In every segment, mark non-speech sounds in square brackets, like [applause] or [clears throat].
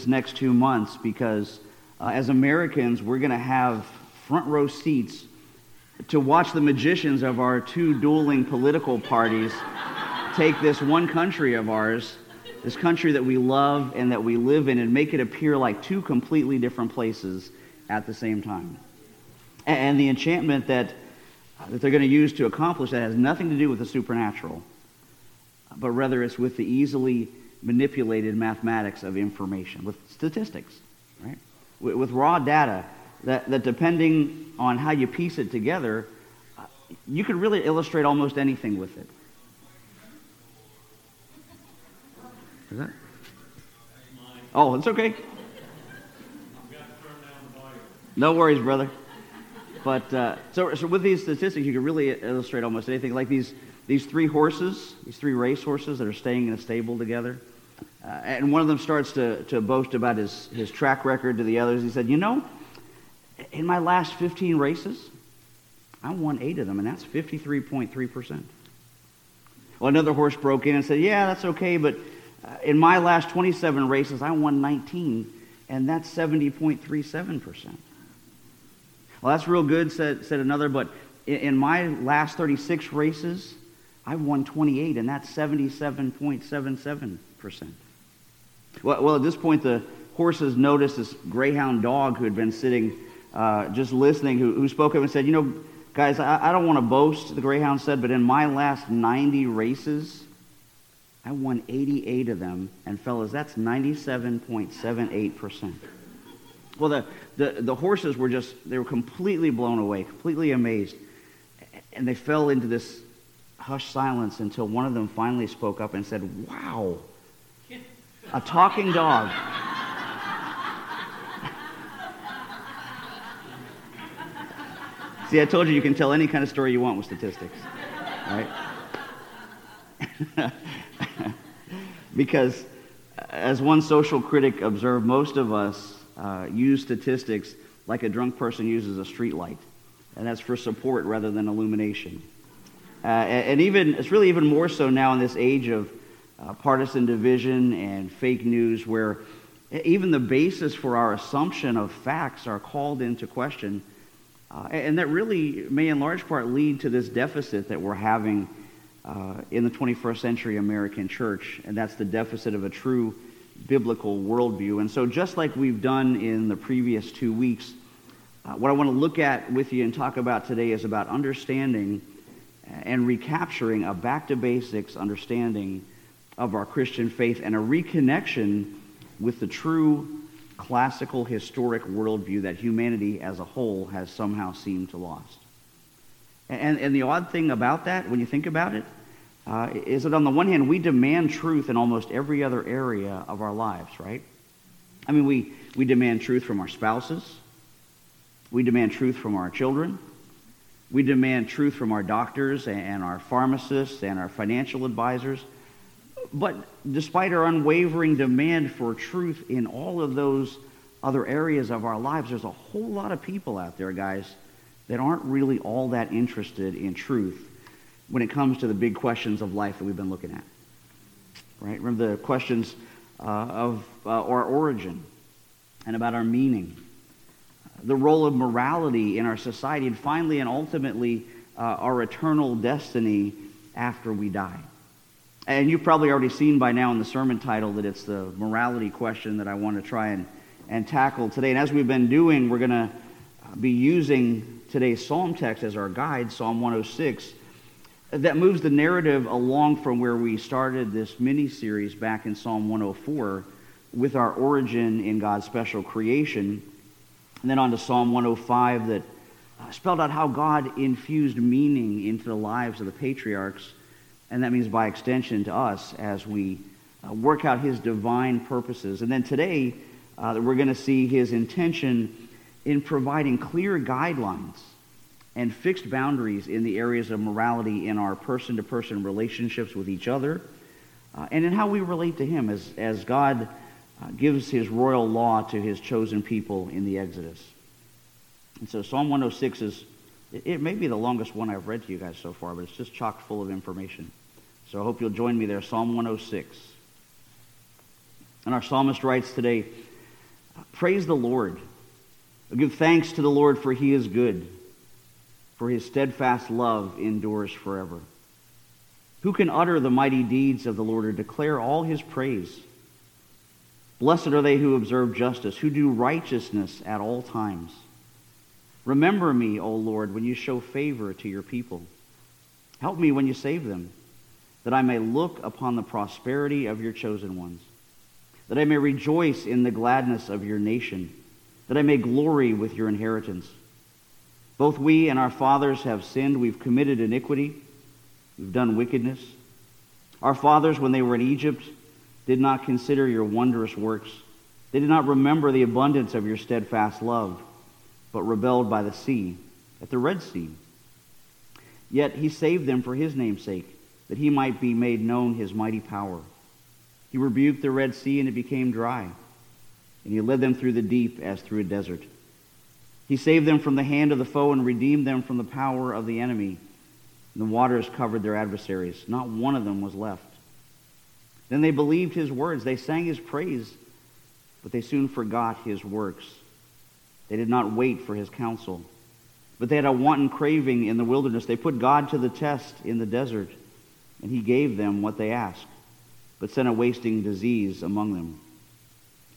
this next two months because uh, as Americans, we're going to have front row seats to watch the magicians of our two dueling political parties take this one country of ours, this country that we love and that we live in, and make it appear like two completely different places at the same time. And the enchantment that, that they're going to use to accomplish that has nothing to do with the supernatural, but rather it's with the easily manipulated mathematics of information, with statistics, right? With, with raw data that, that depending on how you piece it together, uh, you could really illustrate almost anything with it. Is that? Oh, it's okay. No worries, brother. But uh, so, so with these statistics, you can really illustrate almost anything. Like these, these three horses, these three race horses that are staying in a stable together. Uh, and one of them starts to, to boast about his, his track record to the others. He said, You know, in my last 15 races, I won eight of them, and that's 53.3%. Well, another horse broke in and said, Yeah, that's okay, but uh, in my last 27 races, I won 19, and that's 70.37%. Well, that's real good, said, said another, but in, in my last 36 races, I won 28, and that's 77.77%. Well, well, at this point, the horses noticed this greyhound dog who had been sitting uh, just listening, who, who spoke up and said, You know, guys, I, I don't want to boast, the greyhound said, but in my last 90 races, I won 88 of them. And, fellas, that's 97.78%. Well, the, the, the horses were just, they were completely blown away, completely amazed. And they fell into this hushed silence until one of them finally spoke up and said, Wow, a talking dog. See, I told you you can tell any kind of story you want with statistics, right? [laughs] because, as one social critic observed, most of us uh, use statistics like a drunk person uses a street light, and that's for support rather than illumination. Uh, and even it's really even more so now in this age of uh, partisan division and fake news, where even the basis for our assumption of facts are called into question, uh, and that really may, in large part, lead to this deficit that we're having uh, in the 21st century American church, and that's the deficit of a true biblical worldview. And so, just like we've done in the previous two weeks, uh, what I want to look at with you and talk about today is about understanding and recapturing a back to basics understanding of our Christian faith and a reconnection with the true classical historic worldview that humanity as a whole has somehow seemed to lost. And, and the odd thing about that, when you think about it, uh, is that on the one hand, we demand truth in almost every other area of our lives, right? I mean, we, we demand truth from our spouses. We demand truth from our children. We demand truth from our doctors and our pharmacists and our financial advisors. But despite our unwavering demand for truth in all of those other areas of our lives, there's a whole lot of people out there, guys, that aren't really all that interested in truth when it comes to the big questions of life that we've been looking at. Right? Remember the questions uh, of uh, our origin and about our meaning the role of morality in our society, and finally and ultimately, uh, our eternal destiny after we die. And you've probably already seen by now in the sermon title that it's the morality question that I want to try and, and tackle today. And as we've been doing, we're going to be using today's psalm text as our guide, Psalm 106, that moves the narrative along from where we started this mini series back in Psalm 104 with our origin in God's special creation and then on to Psalm 105 that uh, spelled out how God infused meaning into the lives of the patriarchs. And that means by extension to us as we uh, work out his divine purposes. And then today, uh, we're going to see his intention in providing clear guidelines and fixed boundaries in the areas of morality in our person to person relationships with each other uh, and in how we relate to him as, as God uh, gives his royal law to his chosen people in the Exodus. And so Psalm 106 is, it, it may be the longest one I've read to you guys so far, but it's just chock full of information. So I hope you'll join me there. Psalm 106. And our psalmist writes today, Praise the Lord. Give thanks to the Lord, for he is good, for his steadfast love endures forever. Who can utter the mighty deeds of the Lord or declare all his praise? Blessed are they who observe justice, who do righteousness at all times. Remember me, O Lord, when you show favor to your people. Help me when you save them, that I may look upon the prosperity of your chosen ones, that I may rejoice in the gladness of your nation, that I may glory with your inheritance. Both we and our fathers have sinned. We've committed iniquity. We've done wickedness. Our fathers, when they were in Egypt, did not consider your wondrous works. They did not remember the abundance of your steadfast love, but rebelled by the sea, at the Red Sea. Yet he saved them for his name's sake, that he might be made known his mighty power. He rebuked the Red Sea, and it became dry, and he led them through the deep as through a desert. He saved them from the hand of the foe and redeemed them from the power of the enemy. And the waters covered their adversaries. Not one of them was left. Then they believed his words. They sang his praise, but they soon forgot his works. They did not wait for his counsel, but they had a wanton craving in the wilderness. They put God to the test in the desert, and he gave them what they asked, but sent a wasting disease among them.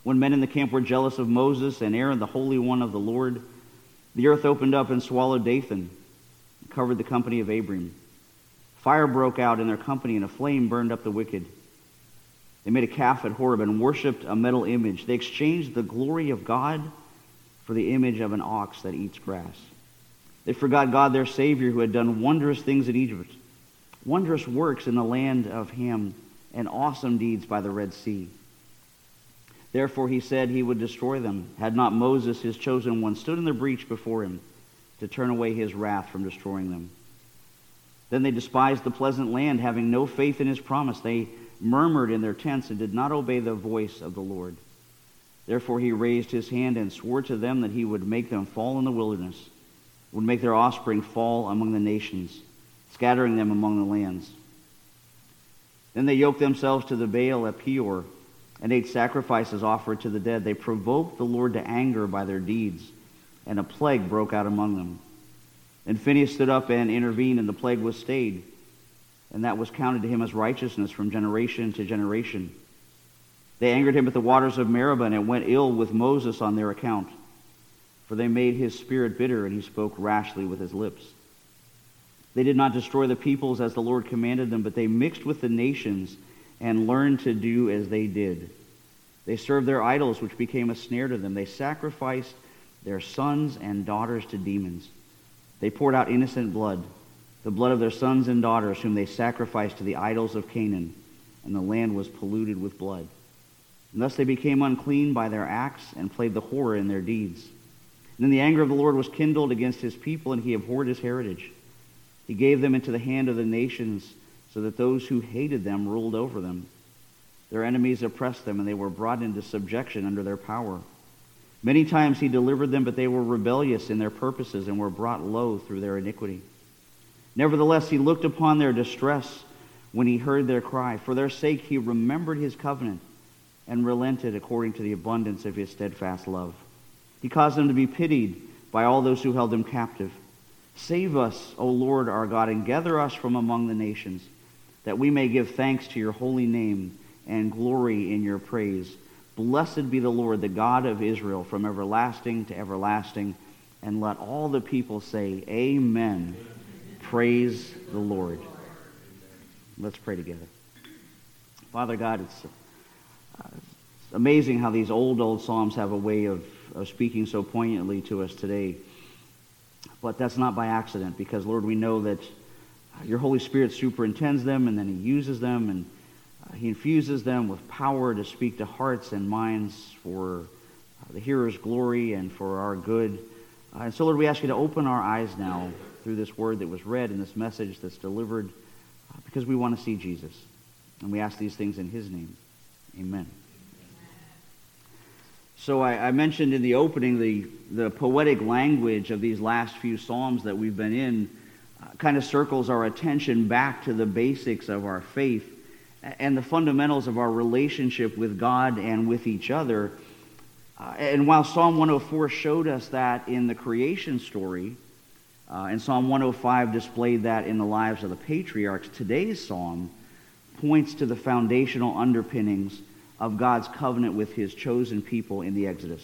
When men in the camp were jealous of Moses and Aaron, the Holy One of the Lord, the earth opened up and swallowed Dathan, and covered the company of Abiram. Fire broke out in their company, and a flame burned up the wicked. They made a calf at Horeb and worshipped a metal image. They exchanged the glory of God for the image of an ox that eats grass. They forgot God, their Savior, who had done wondrous things in Egypt, wondrous works in the land of Ham, and awesome deeds by the Red Sea. Therefore he said he would destroy them, had not Moses, his chosen one, stood in the breach before him to turn away his wrath from destroying them. Then they despised the pleasant land, having no faith in his promise. They murmured in their tents and did not obey the voice of the Lord. Therefore he raised his hand and swore to them that he would make them fall in the wilderness, would make their offspring fall among the nations, scattering them among the lands. Then they yoked themselves to the Baal at Peor and ate sacrifices offered to the dead. They provoked the Lord to anger by their deeds, and a plague broke out among them. And Phinehas stood up and intervened, and the plague was stayed and that was counted to him as righteousness from generation to generation. They angered him at the waters of Meribah, and it went ill with Moses on their account. For they made his spirit bitter, and he spoke rashly with his lips. They did not destroy the peoples as the Lord commanded them, but they mixed with the nations and learned to do as they did. They served their idols, which became a snare to them. They sacrificed their sons and daughters to demons. They poured out innocent blood the blood of their sons and daughters, whom they sacrificed to the idols of Canaan, and the land was polluted with blood. And thus they became unclean by their acts and played the whore in their deeds. And then the anger of the Lord was kindled against his people, and he abhorred his heritage. He gave them into the hand of the nations, so that those who hated them ruled over them. Their enemies oppressed them, and they were brought into subjection under their power. Many times he delivered them, but they were rebellious in their purposes and were brought low through their iniquity. Nevertheless, he looked upon their distress when he heard their cry. For their sake, he remembered his covenant and relented according to the abundance of his steadfast love. He caused them to be pitied by all those who held them captive. Save us, O Lord our God, and gather us from among the nations, that we may give thanks to your holy name and glory in your praise. Blessed be the Lord, the God of Israel, from everlasting to everlasting. And let all the people say, Amen. Praise the Lord. Let's pray together. Father God, it's, uh, it's, amazing how these old, old Psalms have a way of, of speaking so poignantly to us today. But that's not by accident, because, Lord, we know that your Holy Spirit superintends them and then he uses them and uh, he infuses them with power to speak to hearts and minds for uh, the hearer's glory and for our good. Uh, and so, Lord, we ask you to open our eyes now through this word that was read and this message that's delivered uh, because we want to see Jesus. And we ask these things in his name. Amen. So I, I, mentioned in the opening the, the poetic language of these last few Psalms that we've been in uh, kind of circles our attention back to the basics of our faith and the fundamentals of our relationship with God and with each other. Uh, and while Psalm 104 showed us that in the creation story, uh, and Psalm 105 displayed that in the lives of the patriarchs, today's psalm points to the foundational underpinnings of God's covenant with his chosen people in the Exodus.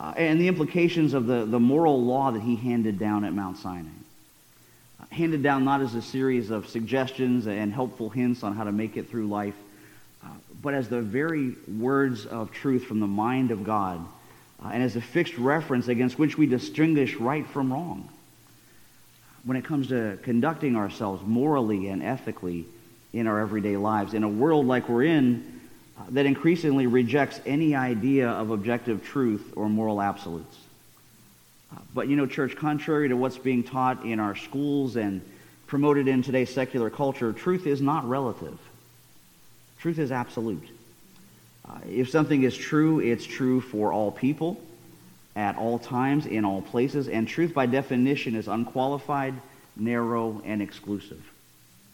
Uh, and the implications of the, the moral law that he handed down at Mount Sinai. Uh, handed down not as a series of suggestions and helpful hints on how to make it through life, uh, but as the very words of truth from the mind of God, uh, and as a fixed reference against which we distinguish right from wrong. When it comes to conducting ourselves morally and ethically in our everyday lives, in a world like we're in, that increasingly rejects any idea of objective truth or moral absolutes. Uh, but you know, church, contrary to what's being taught in our schools and promoted in today's secular culture, truth is not relative. Truth is absolute. Uh, if something is true, it's true for all people, at all times, in all places, and truth by definition is unqualified, narrow, and exclusive.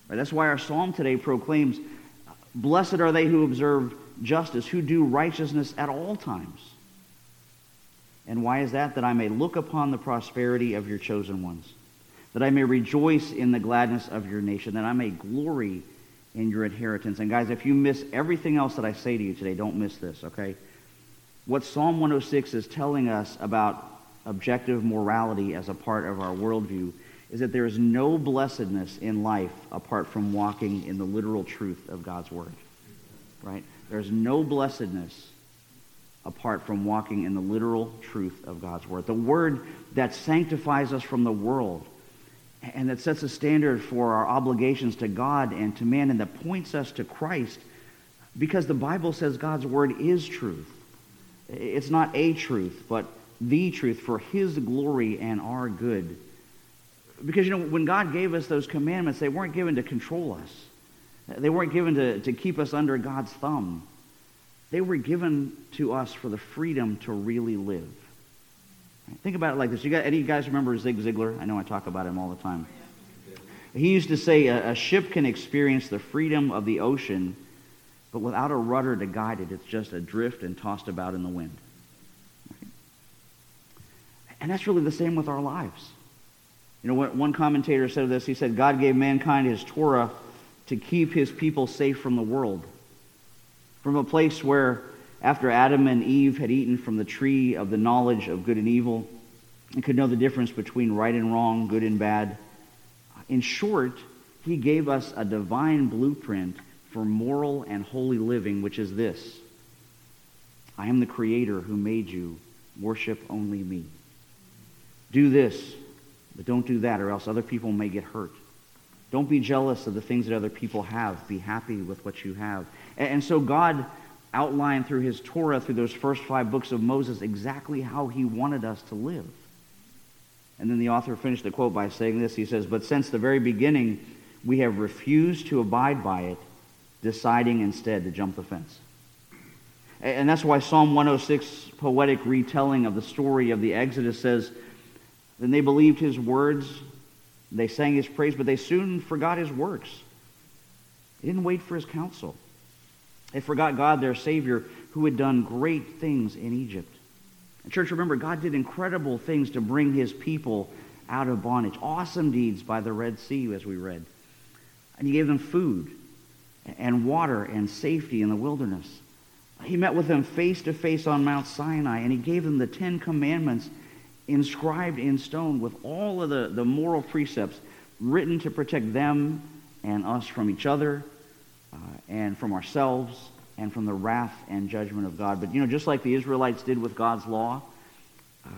Right? That's why our psalm today proclaims Blessed are they who observe justice, who do righteousness at all times. And why is that? That I may look upon the prosperity of your chosen ones, that I may rejoice in the gladness of your nation, that I may glory in your inheritance. And guys, if you miss everything else that I say to you today, don't miss this, okay? What Psalm 106 is telling us about objective morality as a part of our worldview is that there is no blessedness in life apart from walking in the literal truth of God's word. Right? There's no blessedness apart from walking in the literal truth of God's word. The word that sanctifies us from the world and that sets a standard for our obligations to God and to man and that points us to Christ because the Bible says God's word is truth. It's not a truth, but the truth for his glory and our good. Because, you know, when God gave us those commandments, they weren't given to control us. They weren't given to, to keep us under God's thumb. They were given to us for the freedom to really live. Think about it like this. You got, any you guys remember Zig Ziglar? I know I talk about him all the time. He used to say a, a ship can experience the freedom of the ocean, but without a rudder to guide it, it's just adrift and tossed about in the wind. And that's really the same with our lives. You know, one commentator said this. He said, God gave mankind his Torah to keep his people safe from the world. From a place where, after Adam and Eve had eaten from the tree of the knowledge of good and evil, and could know the difference between right and wrong, good and bad. In short, he gave us a divine blueprint for moral and holy living, which is this I am the Creator who made you. Worship only me. Do this but don't do that, or else other people may get hurt. Don't be jealous of the things that other people have. Be happy with what you have. And, so God outlined through his Torah, through those first five books of Moses, exactly how he wanted us to live. And then the author finished the quote by saying this. He says, But since the very beginning, we have refused to abide by it, deciding instead to jump the fence. And that's why Psalm 106, poetic retelling of the story of the Exodus, says, then they believed his words. They sang his praise, but they soon forgot his works. They didn't wait for his counsel. They forgot God, their Savior, who had done great things in Egypt. And church, remember, God did incredible things to bring his people out of bondage. Awesome deeds by the Red Sea, as we read. And he gave them food and water and safety in the wilderness. He met with them face to face on Mount Sinai, and he gave them the Ten Commandments inscribed in stone with all of the, the moral precepts written to protect them and us from each other uh, and from ourselves and from the wrath and judgment of God. But, you know, just like the Israelites did with God's law, uh,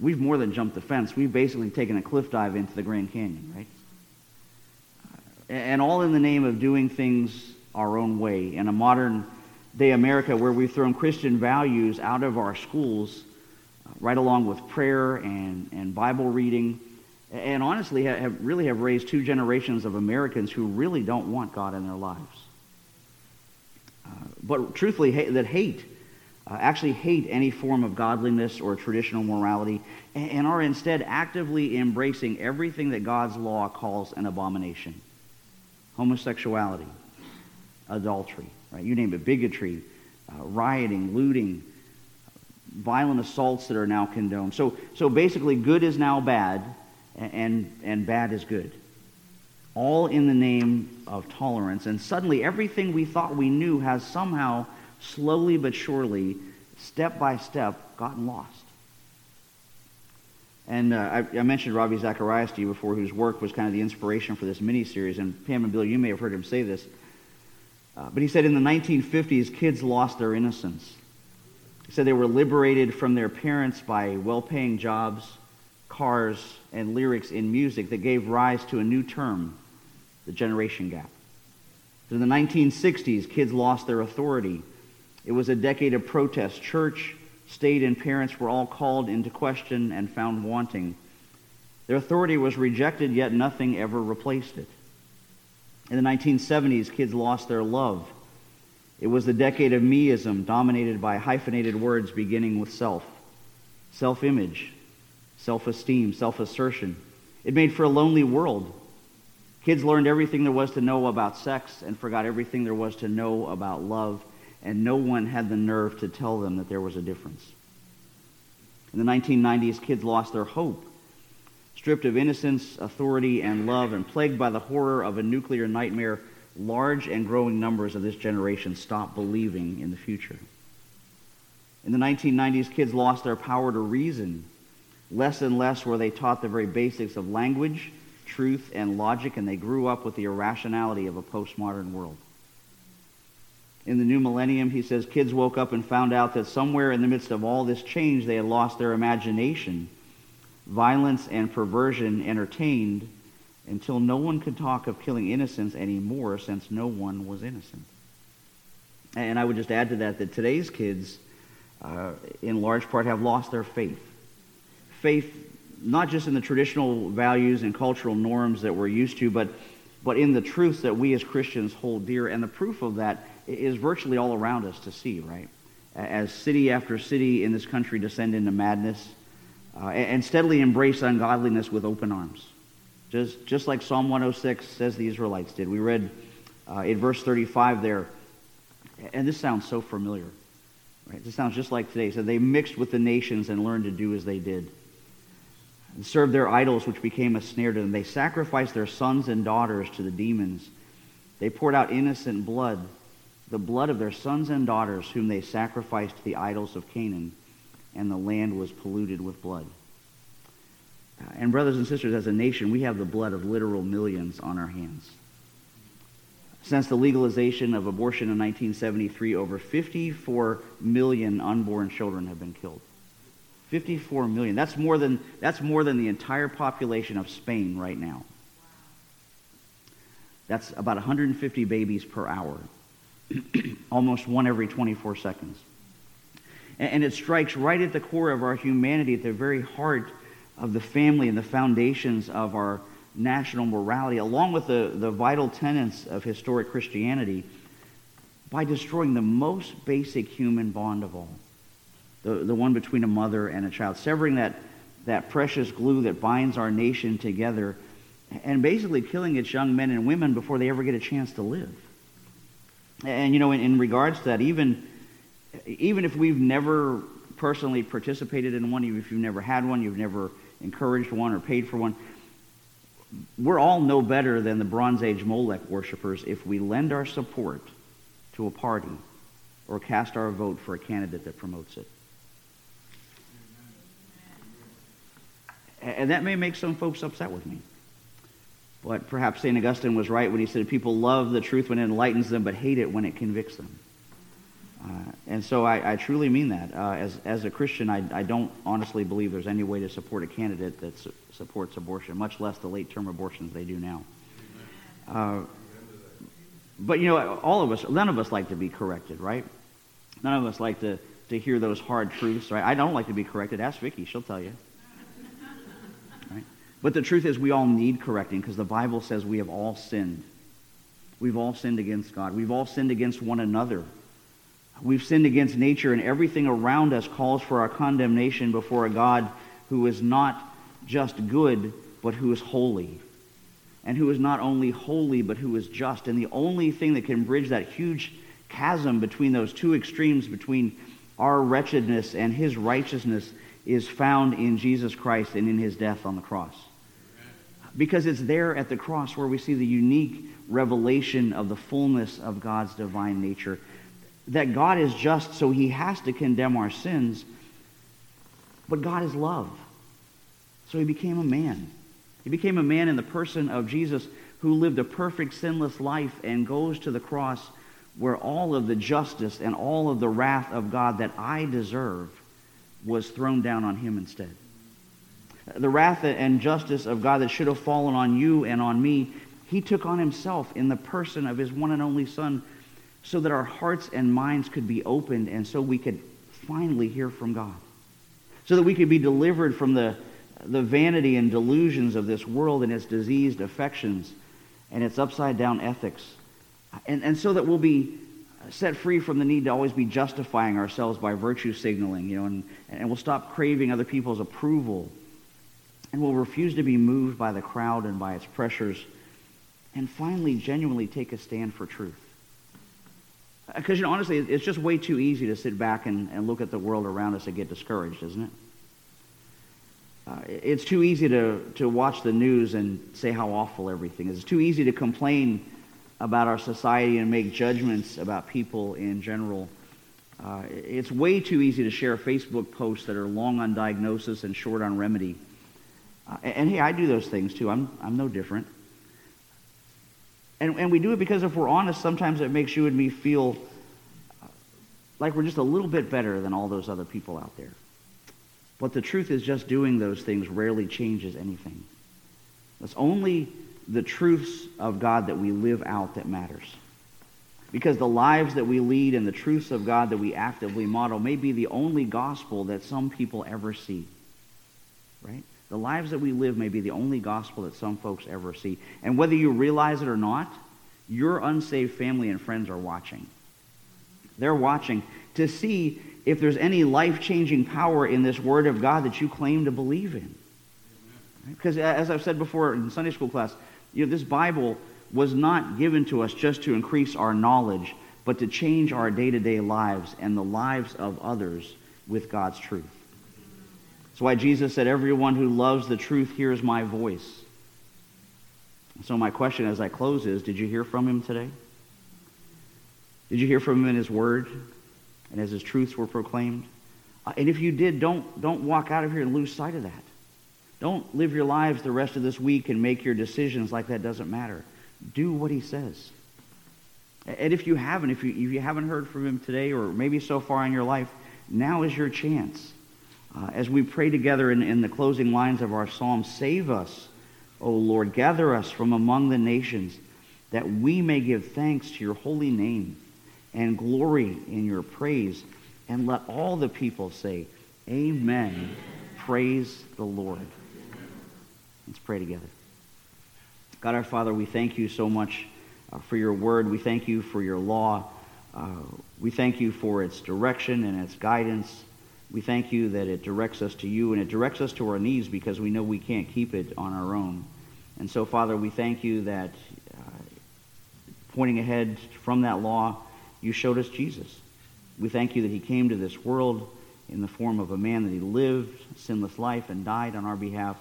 we've more than jumped the fence. We've basically taken a cliff dive into the Grand Canyon, right? Uh, and all in the name of doing things our own way. In a modern day America where we've thrown Christian values out of our schools right along with prayer and, and Bible reading, and honestly have really have raised two generations of Americans who really don't want God in their lives. Uh, but truthfully, that hate, uh, actually hate any form of godliness or traditional morality, and, and are instead actively embracing everything that God's law calls an abomination homosexuality, adultery, right? You name it, bigotry, uh, rioting, looting, violent assaults that are now condoned. So, so basically, good is now bad, and, and bad is good. All in the name of tolerance. And suddenly, everything we thought we knew has somehow, slowly but surely, step by step, gotten lost. And uh, I, I, mentioned Ravi Zacharias to you before, whose work was kind of the inspiration for this mini-series. And Pam and Bill, you may have heard him say this. Uh, but he said in the 1950s, kids lost their innocence. He said they were liberated from their parents by well-paying jobs, cars, and lyrics in music that gave rise to a new term, the generation gap. In the 1960s, kids lost their authority. It was a decade of protest. Church, state, and parents were all called into question and found wanting. Their authority was rejected, yet nothing ever replaced it. In the 1970s, kids lost their love. It was the decade of meism, dominated by hyphenated words beginning with self, self image, self esteem, self assertion. It made for a lonely world. Kids learned everything there was to know about sex and forgot everything there was to know about love, and no one had the nerve to tell them that there was a difference. In the 1990s, kids lost their hope Stripped of innocence, authority, and love, and plagued by the horror of a nuclear nightmare, large and growing numbers of this generation stopped believing in the future. In the 1990s, kids lost their power to reason. Less and less were they taught the very basics of language, truth, and logic, and they grew up with the irrationality of a postmodern world. In the new millennium, he says, kids woke up and found out that somewhere in the midst of all this change, they had lost their imagination violence and perversion entertained until no one could talk of killing innocents anymore since no one was innocent. And I would just add to that that today's kids, uh, in large part, have lost their faith. Faith not just in the traditional values and cultural norms that we're used to, but, but in the truths that we as Christians hold dear. And the proof of that is virtually all around us to see, right? As city after city in this country descend into madness, uh, and steadily embrace ungodliness with open arms. Just, just like Psalm 106 says the Israelites did. We read uh, in verse 35 there, and this sounds so familiar. Right? This sounds just like today. So they mixed with the nations and learned to do as they did. And served their idols, which became a snare to them. They sacrificed their sons and daughters to the demons. They poured out innocent blood, the blood of their sons and daughters, whom they sacrificed to the idols of Canaan and the land was polluted with blood. Uh, and, brothers and sisters, as a nation, we have the blood of literal millions on our hands. Since the legalization of abortion in 1973, over 54 million unborn children have been killed. 54 million. That's more than, that's more than the entire population of Spain right now. That's about 150 babies per hour, [clears throat] almost one every 24 seconds. And it strikes right at the core of our humanity, at the very heart of the family and the foundations of our national morality, along with the, the vital tenets of historic Christianity, by destroying the most basic human bond of all the, the one between a mother and a child, severing that, that precious glue that binds our nation together, and basically killing its young men and women before they ever get a chance to live. And, you know, in, in regards to that, even even if we've never personally participated in one, if you've never had one, you've never encouraged one or paid for one, we're all no better than the Bronze Age Molech worshippers if we lend our support to a party or cast our vote for a candidate that promotes it. And that may make some folks upset with me. But perhaps St. Augustine was right when he said people love the truth when it enlightens them, but hate it when it convicts them. Uh, and so I, I, truly mean that. Uh, as, as a Christian, I, I, don't honestly believe there's any way to support a candidate that su- supports abortion, much less the late term abortions they do now. Uh, but, you know, all of us, none of us like to be corrected, right? None of us like to, to hear those hard truths, right? I don't like to be corrected. Ask Vicki, she'll tell you. Right? But the truth is, we all need correcting because the Bible says we have all sinned. We've all sinned against God. We've all sinned against one another. We've sinned against nature, and everything around us calls for our condemnation before a God who is not just good, but who is holy. and who is not only holy, but who is just. And the only thing that can bridge that huge chasm between those two extremes, between our wretchedness and his righteousness, is found in Jesus Christ and in his death on the cross. Because it's there at the cross where we see the unique revelation of the fullness of God's divine nature. That God is just, so he has to condemn our sins, but God is love. So he became a man. He became a man in the person of Jesus who lived a perfect, sinless life and goes to the cross where all of the justice and all of the wrath of God that I deserve was thrown down on him instead. The wrath and justice of God that should have fallen on you and on me, he took on himself in the person of his one and only Son so that our hearts and minds could be opened and so we could finally hear from God. So that we could be delivered from the, the vanity and delusions of this world and its diseased affections and its upside down ethics. And, and so that we'll be set free from the need to always be justifying ourselves by virtue signaling, you know, and, and we'll stop craving other people's approval. And we'll refuse to be moved by the crowd and by its pressures. And finally, genuinely take a stand for truth. Because, you know, honestly, it's just way too easy to sit back and, and look at the world around us and get discouraged, isn't it? Uh, it's too easy to, to watch the news and say how awful everything is. It's too easy to complain about our society and make judgments about people in general. Uh, it's way too easy to share Facebook posts that are long on diagnosis and short on remedy. Uh, and, and, hey, I do those things too. I'm, I'm no different. And, and we do it because if we're honest, sometimes it makes you and me feel uh, like we're just a little bit better than all those other people out there. But the truth is, just doing those things rarely changes anything. It's only the truths of God that we live out that matters. Because the lives that we lead and the truths of God that we actively model may be the only gospel that some people ever see. Right? The lives that we live may be the only gospel that some folks ever see. And whether you realize it or not, your unsaved family and friends are watching. They're watching to see if there's any life-changing power in this word of God that you claim to believe in. Because as I've said before in Sunday school class, you know, this Bible was not given to us just to increase our knowledge, but to change our day-to-day lives and the lives of others with God's truth. That's why Jesus said, everyone who loves the truth hears my voice. So my question as I close is, did you hear from him today? Did you hear from him in his word and as his truths were proclaimed? Uh, and if you did, don't, don't walk out of here and lose sight of that. Don't live your lives the rest of this week and make your decisions like that doesn't matter. Do what he says. And if you haven't, if you, if you haven't heard from him today or maybe so far in your life, now is your chance. Uh, as we pray together in, in the closing lines of our psalm, save us, O Lord, gather us from among the nations, that we may give thanks to your holy name and glory in your praise. And let all the people say, Amen. Amen. Praise the Lord. Let's pray together. God our Father, we thank you so much uh, for your word. We thank you for your law. Uh, we thank you for its direction and its guidance. We thank you that it directs us to you and it directs us to our knees because we know we can't keep it on our own. And so, Father, we thank you that uh, pointing ahead from that law, you showed us Jesus. We thank you that he came to this world in the form of a man that he lived sinless life and died on our behalf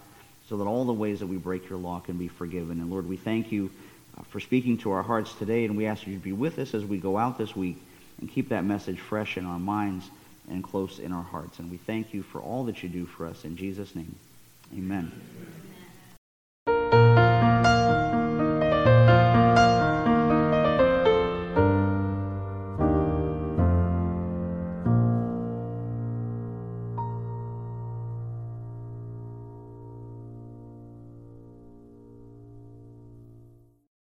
so that all the ways that we break your law can be forgiven. And Lord, we thank you uh, for speaking to our hearts today, and we ask you to be with us as we go out this week and keep that message fresh in our minds and close in our hearts. And we thank you for all that you do for us. In Jesus' name, amen. amen.